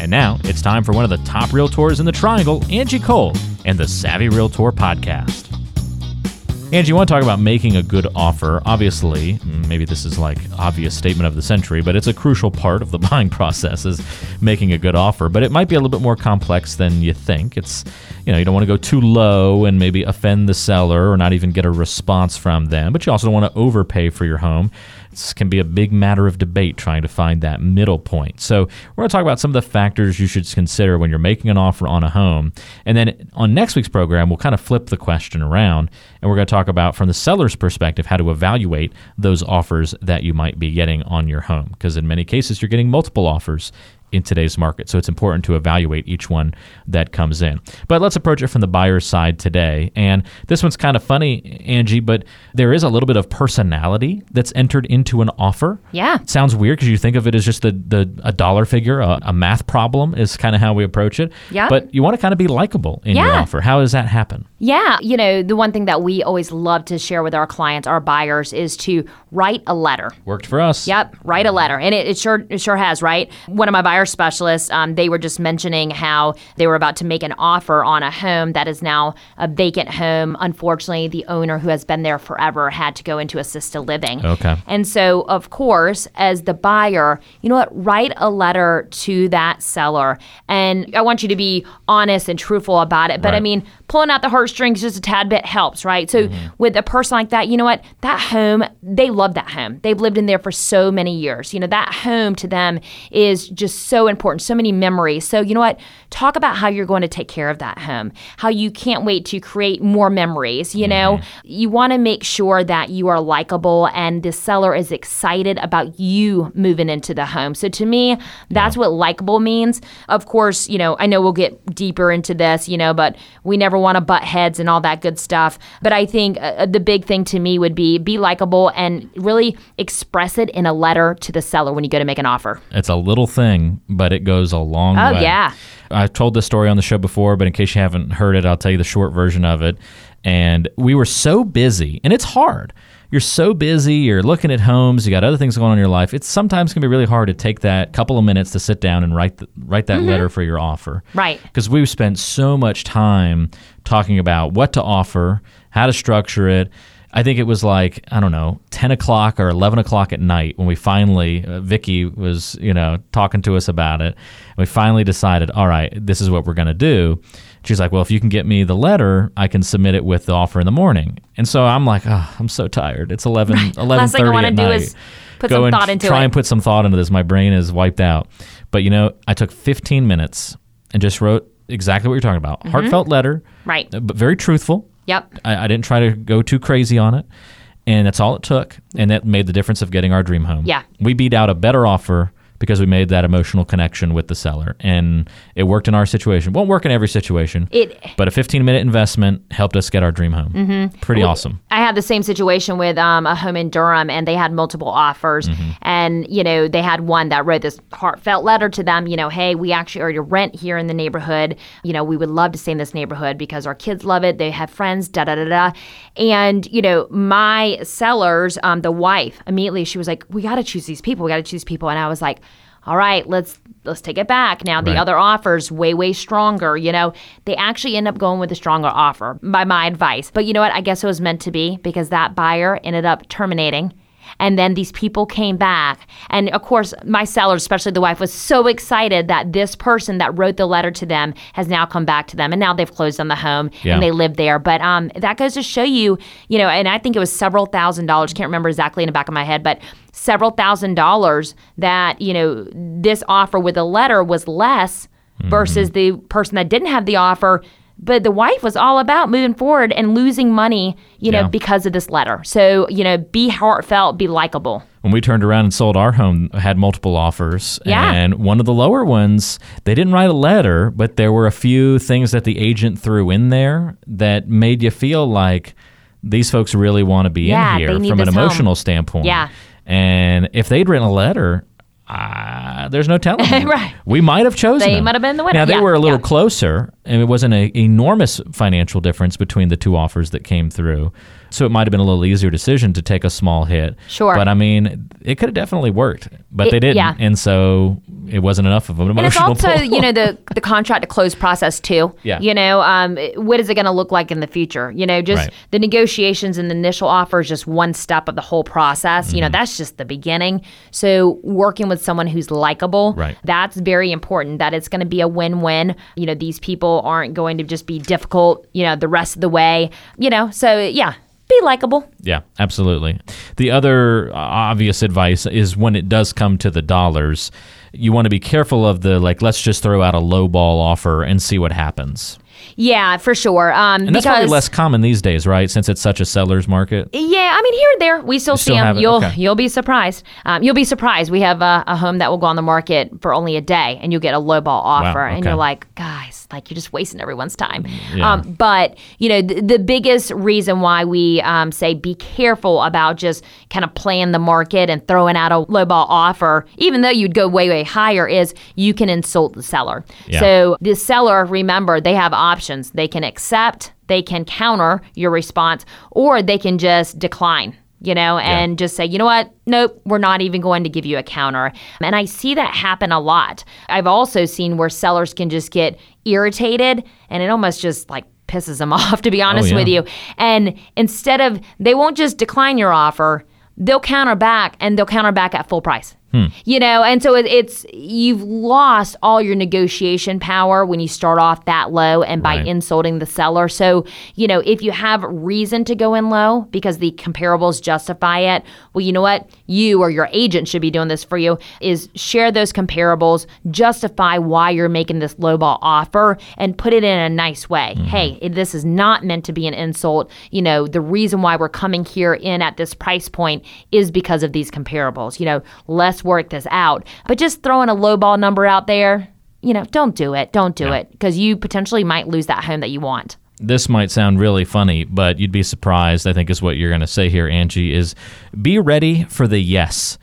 And now it's time for one of the top realtors in the triangle, Angie Cole, and the Savvy Realtor podcast. Angie, you want to talk about making a good offer? Obviously, maybe this is like obvious statement of the century, but it's a crucial part of the buying process is making a good offer. But it might be a little bit more complex than you think. It's you know you don't want to go too low and maybe offend the seller or not even get a response from them, but you also don't want to overpay for your home. Can be a big matter of debate trying to find that middle point. So, we're going to talk about some of the factors you should consider when you're making an offer on a home. And then on next week's program, we'll kind of flip the question around and we're going to talk about from the seller's perspective how to evaluate those offers that you might be getting on your home. Because in many cases, you're getting multiple offers in today's market. So it's important to evaluate each one that comes in. But let's approach it from the buyer's side today. And this one's kind of funny, Angie, but there is a little bit of personality that's entered into an offer. Yeah. It sounds weird because you think of it as just the, the a dollar figure, a, a math problem is kind of how we approach it. Yeah. But you want to kind of be likable in your offer. How does that happen? Yeah. You know, the one thing that we always love to share with our clients, our buyers, is to write a letter. Worked for us. Yep, write a letter, and it, it sure it sure has. Right, one of my buyer specialists, um, they were just mentioning how they were about to make an offer on a home that is now a vacant home. Unfortunately, the owner who has been there forever had to go into assisted living. Okay. And so, of course, as the buyer, you know what? Write a letter to that seller. And I want you to be honest and truthful about it. But I mean, pulling out the heartstrings just a tad bit helps, right? So, with a person like that, you know what? That home, they love that home. They've lived in there for so many years. You know, that home to them is just so important, so many memories. So, you know what? Talk about how you're going to take care of that home, how you can't wait to create more memories. You know, you want to make sure that you are likable and the seller is excited about you moving into the home. So, to me, that's what likable means. Of course, you know, I know we'll get deeper into this, you know, but we never want to butt heads and all that good stuff. But I think uh, the big thing to me would be be likable and really express it in a letter to the seller when you go to make an offer. It's a little thing, but it goes a long Oh, way. Oh, yeah. I've told this story on the show before, but in case you haven't heard it, I'll tell you the short version of it. And we were so busy, and it's hard. You're so busy, you're looking at homes, you got other things going on in your life. It's sometimes can be really hard to take that couple of minutes to sit down and write the, write that letter for your offer. Mm-hmm. Right. Because we've spent so much time talking about what to offer, how to structure it. I think it was like I don't know, ten o'clock or eleven o'clock at night when we finally uh, Vicky was you know talking to us about it. And we finally decided, all right, this is what we're gonna do. She's like, well, if you can get me the letter, I can submit it with the offer in the morning. And so I'm like, oh, I'm so tired. It's 11, 11 Last thing I want to do night. is put Go some thought into try it. and put some thought into this. My brain is wiped out. But you know, I took 15 minutes and just wrote exactly what you're talking about. Mm-hmm. Heartfelt letter, right. but very truthful. Yep. I, I didn't try to go too crazy on it. And that's all it took. And mm-hmm. that made the difference of getting our dream home. Yeah. We beat out a better offer because we made that emotional connection with the seller. And it worked in our situation. Won't work in every situation. It but a 15 minute investment helped us get our dream home. Mm-hmm. Pretty awesome. I had the same situation with um, a home in Durham, and they had multiple offers. And, you know, they had one that wrote this heartfelt letter to them, you know, hey, we actually already rent here in the neighborhood. You know, we would love to stay in this neighborhood because our kids love it. They have friends, da da da da. And, you know, my sellers, um, the wife, immediately she was like, we got to choose these people. We got to choose people. And I was like, all right, let's let's take it back. Now the Right. other offers way way stronger, you know. They actually end up going with the stronger offer by my advice. But you know what? I guess it was meant to be because that buyer ended up terminating And then these people came back. And of course, my seller, especially the wife, was so excited that this person that wrote the letter to them has now come back to them. And now they've closed on the home Yeah. and they live there. But um, that goes to show you, you know, and I think it was several thousand dollars. Can't remember exactly in the back of my head, but several thousand dollars that, you know, this offer with a letter was less versus the person that didn't have the offer. But the wife was all about moving forward and losing money, you know, Yeah. because of this letter. So, you know, be heartfelt, be likable. when we turned around and sold our home, had multiple offers. Yeah. And one of the lower ones, they didn't write a letter, but there were a few things that the agent threw in there that made you feel like these folks really want to be Yeah, in here from an this home. emotional standpoint. Yeah. And if they'd written a letter, uh, there's no telling. Right. We might have chosen They them. might have been the winner. Now they Yeah, were a little yeah. closer, and it wasn't an enormous financial difference between the two offers that came through. So it might have been a little easier decision to take a small hit. Sure. But I mean, it could have definitely worked, but It- they didn't, yeah. and so it wasn't enough of an emotional And it's also, pull. you know, the the contract to close process too. Yeah. You know, um, what is it going to look like in the future? You know, just Right. the negotiations and the initial offer is just one step of the whole process. Mm-hmm. You know, that's just the beginning. So working with someone who's likable, Right. that's very important. That it's going to be a win-win. You know, these people aren't going to just be difficult. You know, the rest of the way. You know, so yeah, be likable. Yeah, absolutely. The other uh, obvious advice is when it does come to the dollars, you want to be careful of the like, let's just throw out a low ball offer and see what happens. Yeah, for sure. Um, And that's because probably less common these days, right? Since it's such a seller's market. Yeah, I mean here and there we still see still them. You'll Okay. you'll be surprised. Um, you'll be surprised. We have a, a home that will go on the market for only a day, and you'll get a low ball offer, and okay. you're like, guys, like you're just wasting everyone's time. Yeah. Um, but you know, the, the biggest reason why we um, say be careful about just kind of playing the market and throwing out a low ball offer, even though you'd go way way higher, is you can insult the seller. Yeah. So the seller, remember, they have options. They can accept, they can counter your response, or they can just decline. You know, and just say, you know what? Nope, we're not even going to give you a counter. And I see that happen a lot. I've also seen where sellers can just get irritated and it almost just like pisses them off, to be oh, honest yeah. with you. And instead of, they won't just decline your offer, they'll counter back and they'll counter back at full price. Hmm. You know, and so it, it's you've lost all your negotiation power when you start off that low and by Right. insulting the seller. So, you know, if you have reason to go in low because the comparables justify it, well, you know what? You or your agent should be doing this for you is share those comparables, justify why you're making this lowball offer and put it in a nice way. Mm-hmm. Hey, this is not meant to be an insult. You know, the reason why we're coming here in at this price point is because of these comparables. You know, let's work this out. But just throwing a lowball number out there, you know, don't do it. Don't do Yeah. it because you potentially might lose that home that you want. this might sound really funny, but you'd be surprised, I think is what you're going to say here, Angie, is be ready for the yes.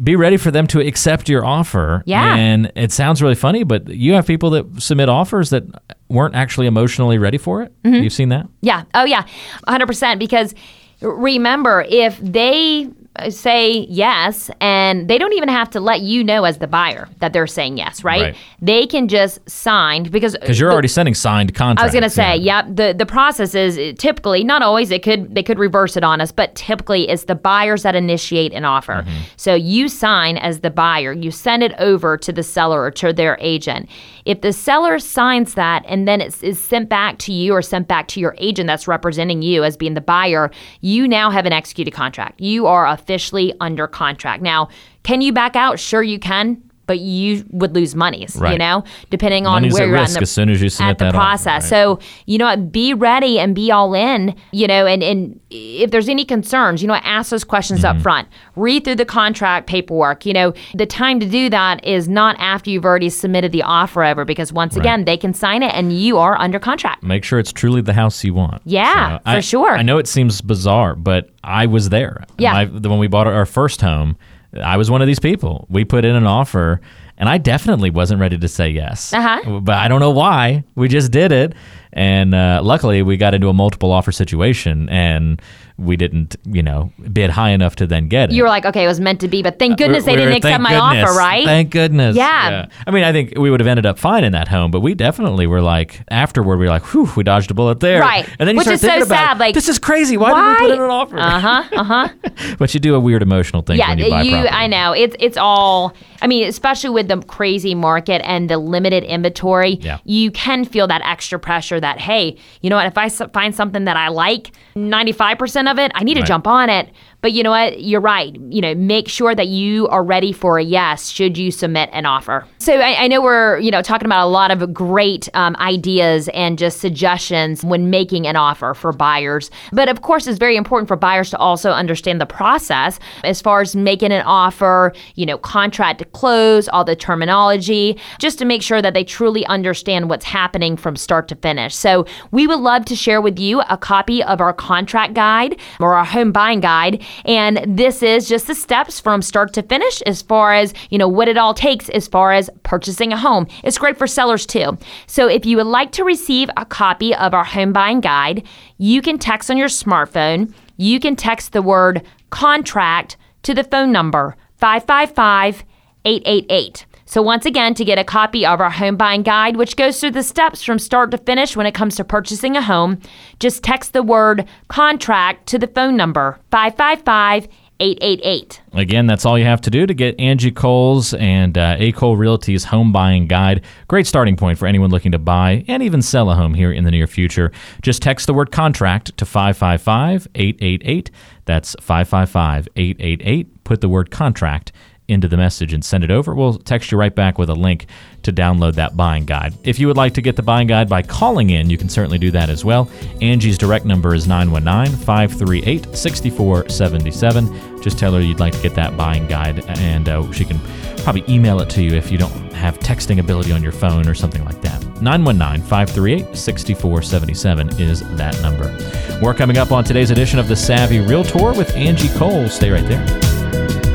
Be ready for them to accept your offer. Yeah. And it sounds really funny, but you have people that submit offers that weren't actually emotionally ready for it. Mm-hmm. You've seen that? Yeah. Oh, yeah. 100%. Because remember, if they say yes and they don't even have to let you know as the buyer that they're saying yes, right? Right. They can just sign because Because you're the- already sending signed contracts. I was gonna say, yeah. yep. The the process is uh, typically not always. It could they could reverse it on us, but typically it's the buyers that initiate an offer. Mm-hmm. So you sign as the buyer, you send it over to the seller or to their agent. If the seller signs that and then it's is sent back to you or sent back to your agent that's representing you as being the buyer, you now have an executed contract. You are officially under contract. Now, can you back out? Sure, you can. But you would lose monies, you know, depending on Money's where at you're at the, as soon as you submit at the process. right. So, you know what, be ready and be all in, you know, and, and if there's any concerns, you know, ask those questions Mm-hmm. up front. Read through the contract paperwork. You know, the time to do that is not after you've already submitted the offer over because once again, they can sign it and you are under contract. Make sure it's truly the house you want. Yeah, for I, sure. I know it seems bizarre, but I was there. Yeah. My, when we bought our first home, I was one of these people. We put in an offer, and I definitely wasn't ready to say yes. Uh-huh. But I don't know why. We just did it. And uh, luckily, we got into a multiple offer situation, and we didn't, you know, bid high enough to then get it. You were like, okay, it was meant to be, but thank uh, goodness uh, we, they didn't accept my offer, right? Thank goodness. Yeah. yeah. I mean, I think we would have ended up fine in that home, but we definitely were like, afterward, we were like, whew, we dodged a bullet there. Right. And then you Which start thinking so about, sad, like, this is crazy. Why, why? did we put in an offer? Uh huh. Uh huh. but you do a weird emotional thing yeah, when you buy you, property. I know. It's, it's all, I mean, especially with the crazy market and the limited inventory, yeah. you can feel that extra pressure that, hey, you know what, if I find something that I like, 95% of it. I need to jump on it. But you know what? You're right. You know, make sure that you are ready for a yes should you submit an offer. So I, I know we're, you know, talking about a lot of great um, ideas and just suggestions when making an offer for buyers. But of course, it's very important for buyers to also understand the process as far as making an offer, you know, contract to close, all the terminology, just to make sure that they truly understand what's happening from start to finish. So we would love to share with you a copy of our contract guide or our home buying guide. And this is just the steps from start to finish as far as, you know, what it all takes as far as purchasing a home. It's great for sellers too. So if you would like to receive a copy of our home buying guide, you can text on your smartphone. You can text the word contract to the phone number 555 888. So, once again, to get a copy of our home buying guide, which goes through the steps from start to finish when it comes to purchasing a home, just text the word contract to the phone number 555 888. Again, that's all you have to do to get Angie Cole's and uh, A. Cole Realty's home buying guide. Great starting point for anyone looking to buy and even sell a home here in the near future. Just text the word contract to 555 888. That's 555 888. Put the word contract into the message and send it over. We'll text you right back with a link to download that buying guide. If you would like to get the buying guide by calling in, you can certainly do that as well. Angie's direct number is 919 538 6477. Just tell her you'd like to get that buying guide, and uh, she can probably email it to you if you don't have texting ability on your phone or something like that. 919 538 6477 is that number. More coming up on today's edition of the Savvy Realtor with Angie Cole. Stay right there.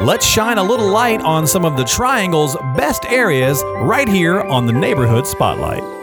Let's shine a little light on some of the Triangle's best areas right here on the Neighborhood Spotlight.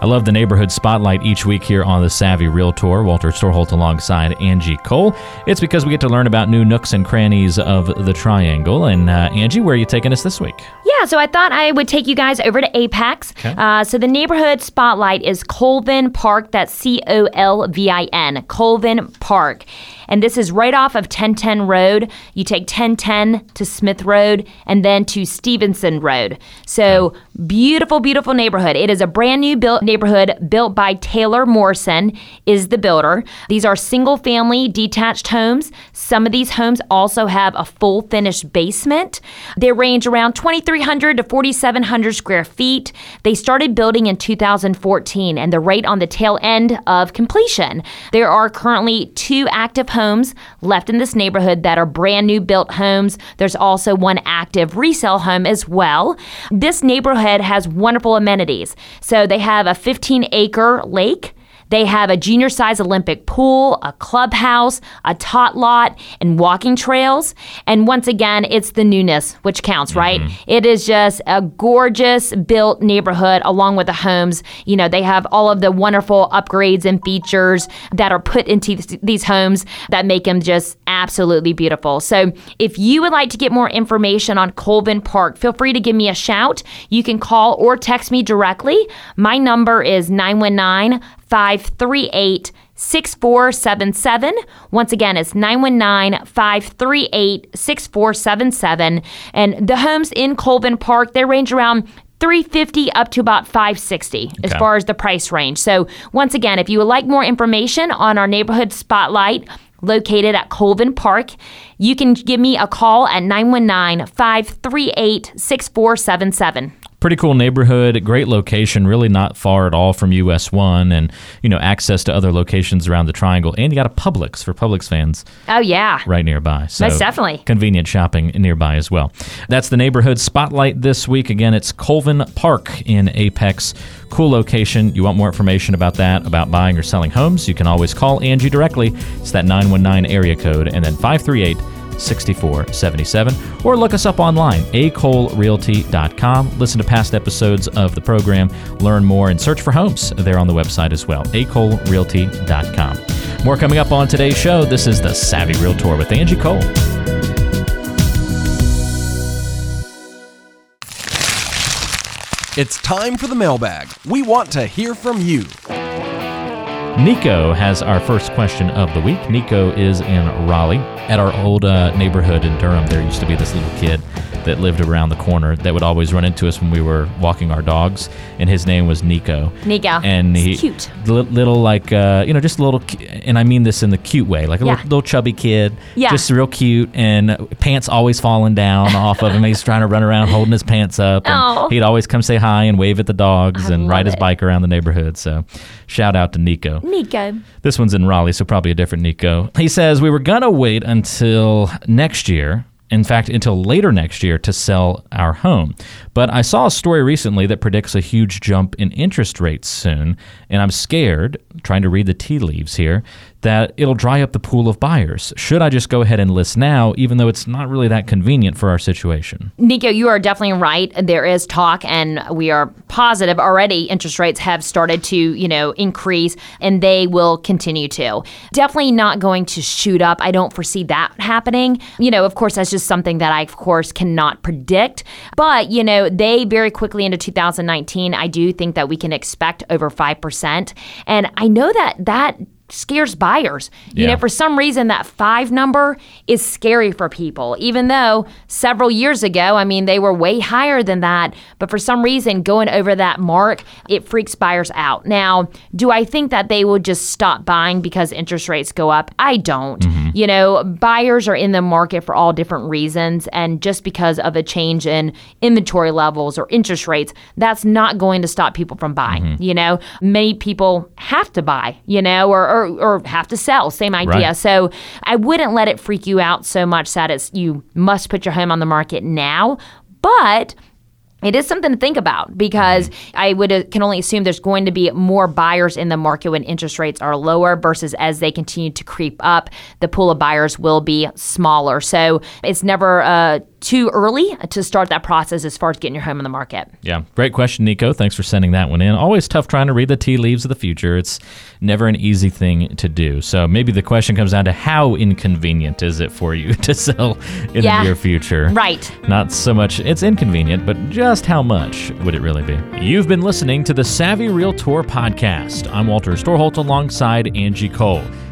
I love the neighborhood spotlight each week here on the Savvy Realtor. Walter Storholt alongside Angie Cole. It's because we get to learn about new nooks and crannies of the Triangle. And uh, Angie, where are you taking us this week? Yeah, so I thought I would take you guys over to Apex. Okay. Uh, so the neighborhood spotlight is Colvin Park. That's C O L V I N, Colvin Park. And this is right off of 1010 Road. You take 1010 to Smith Road and then to Stevenson Road. So beautiful, beautiful neighborhood. It is a brand new built neighborhood built by Taylor Morrison is the builder. These are single family detached homes. Some of these homes also have a full finished basement. They range around 2,300 to 4,700 square feet. They started building in 2014 and they're right on the tail end of completion. There are currently two active homes left in this neighborhood that are brand new built homes. There's also one active resale home as well. This neighborhood has wonderful amenities. So they have a 15 acre lake. They have a junior size Olympic pool, a clubhouse, a tot lot, and walking trails. And once again, it's the newness which counts, mm-hmm. right? It is just a gorgeous built neighborhood along with the homes. You know, they have all of the wonderful upgrades and features that are put into th- these homes that make them just absolutely beautiful. So if you would like to get more information on Colvin Park, feel free to give me a shout. You can call or text me directly. My number is 919 538 6477. Once again, it's 919 538 6477. And the homes in Colvin Park, they range around 350 up to about 560 as far as the price range. So, once again, if you would like more information on our neighborhood spotlight located at Colvin Park, you can give me a call at 919 538 6477. Pretty cool neighborhood, great location, really not far at all from US 1 and, you know, access to other locations around the triangle. And you got a Publix for Publix fans Oh, yeah. right nearby. So Most definitely. Convenient shopping nearby as well. That's the neighborhood spotlight this week. Again, it's Colvin Park in Apex. Cool location. You want more information about that, about buying or selling homes, you can always call Angie directly. It's that 919 area code and then 538 6477 or look us up online acolerealty.com listen to past episodes of the program learn more and search for homes there on the website as well acolerealty.com more coming up on today's show this is the savvy realtor with angie cole It's time for the mailbag. We want to hear from you. Nico has our first question of the week. Nico is in Raleigh. At our old uh, neighborhood in Durham, there used to be this little kid that lived around the corner that would always run into us when we were walking our dogs, and his name was Nico. Nico. And he It's cute. li- little like uh, you know just a little, and I mean this in the cute way, like a Yeah. little, little chubby kid, Yeah. just real cute, and pants always falling down off of him. He's trying to run around holding his pants up. And Oh. He'd always come say hi and wave at the dogs I and ride his it. bike around the neighborhood. So, shout out to Nico. Nico. This one's in Raleigh, so probably a different Nico. He says, We were going to wait until next year, in fact, until later next year, to sell our home. But I saw a story recently that predicts a huge jump in interest rates soon, and I'm scared, trying to read the tea leaves here, that it'll dry up the pool of buyers. Should I just go ahead and list now, even though it's not really that convenient for our situation? Nico, you are definitely right. There is talk, and we are positive already. Interest rates have started to, you know, increase, and they will continue to. Definitely not going to shoot up. I don't foresee that happening. You know, of course, that's just something that I, of course, cannot predict. But you know, they very quickly into 2019. I do think that we can expect over five percent, and I know that that scares buyers. You Yeah. know, for some reason, that five number is scary for people, even though several years ago, I mean, they were way higher than that. But for some reason, going over that mark, it freaks buyers out. Now, do I think that they will just stop buying because interest rates go up? I don't. Mm-hmm. Mm-hmm. You know, buyers are in the market for all different reasons. And just because of a change in inventory levels or interest rates, that's not going to stop people from buying. Mm-hmm. You know, many people have to buy, you know, or, or, or have to sell. Same idea. Right. So I wouldn't let it freak you out so much that it's you must put your home on the market now. But it is something to think about because I would uh, can only assume there's going to be more buyers in the market when interest rates are lower versus as they continue to creep up, the pool of buyers will be smaller. So it's never uh, too early to start that process as far as getting your home on the market. Yeah, great question, Nico. Thanks for sending that one in. Always tough trying to read the tea leaves of the future. It's never an easy thing to do. So maybe the question comes down to how inconvenient is it for you to sell in Yeah. the near future? Right. Not so much it's inconvenient, but just how much would it really be? You've been listening to the Savvy Realtor podcast. I'm Walter Storholt alongside Angie Cole.